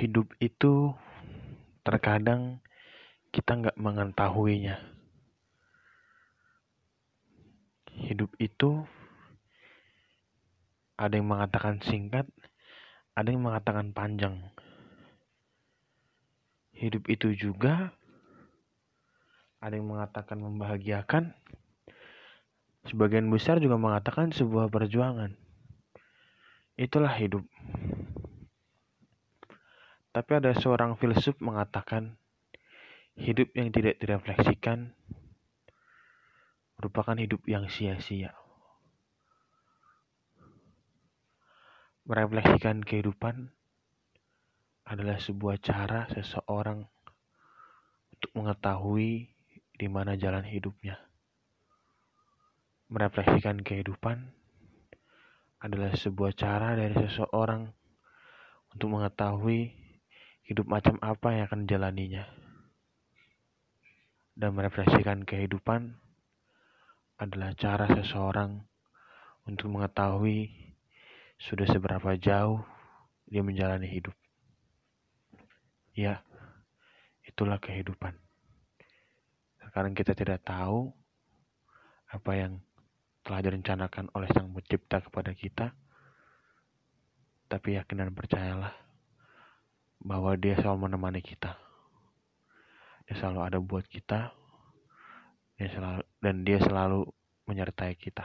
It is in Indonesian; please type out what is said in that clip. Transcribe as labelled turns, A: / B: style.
A: hidup itu terkadang kita nggak mengetahuinya. Hidup itu ada yang mengatakan singkat, ada yang mengatakan panjang. Hidup itu juga ada yang mengatakan membahagiakan, sebagian besar juga mengatakan sebuah perjuangan. Itulah hidup. Tapi ada seorang filsuf mengatakan, hidup yang tidak direfleksikan merupakan hidup yang sia-sia. Merefleksikan kehidupan adalah sebuah cara seseorang untuk mengetahui di mana jalan hidupnya. Merefleksikan kehidupan adalah sebuah cara dari seseorang untuk mengetahui hidup macam apa yang akan dijalaninya. Dan merefleksikan kehidupan adalah cara seseorang untuk mengetahui sudah seberapa jauh dia menjalani hidup. Ya, itulah kehidupan. Sekarang kita tidak tahu apa yang telah direncanakan oleh Sang Pencipta kepada kita, tapi yakin dan percayalah bahwa dia selalu menemani kita. Dia selalu ada buat kita dia selalu, dan dia selalu menyertai kita.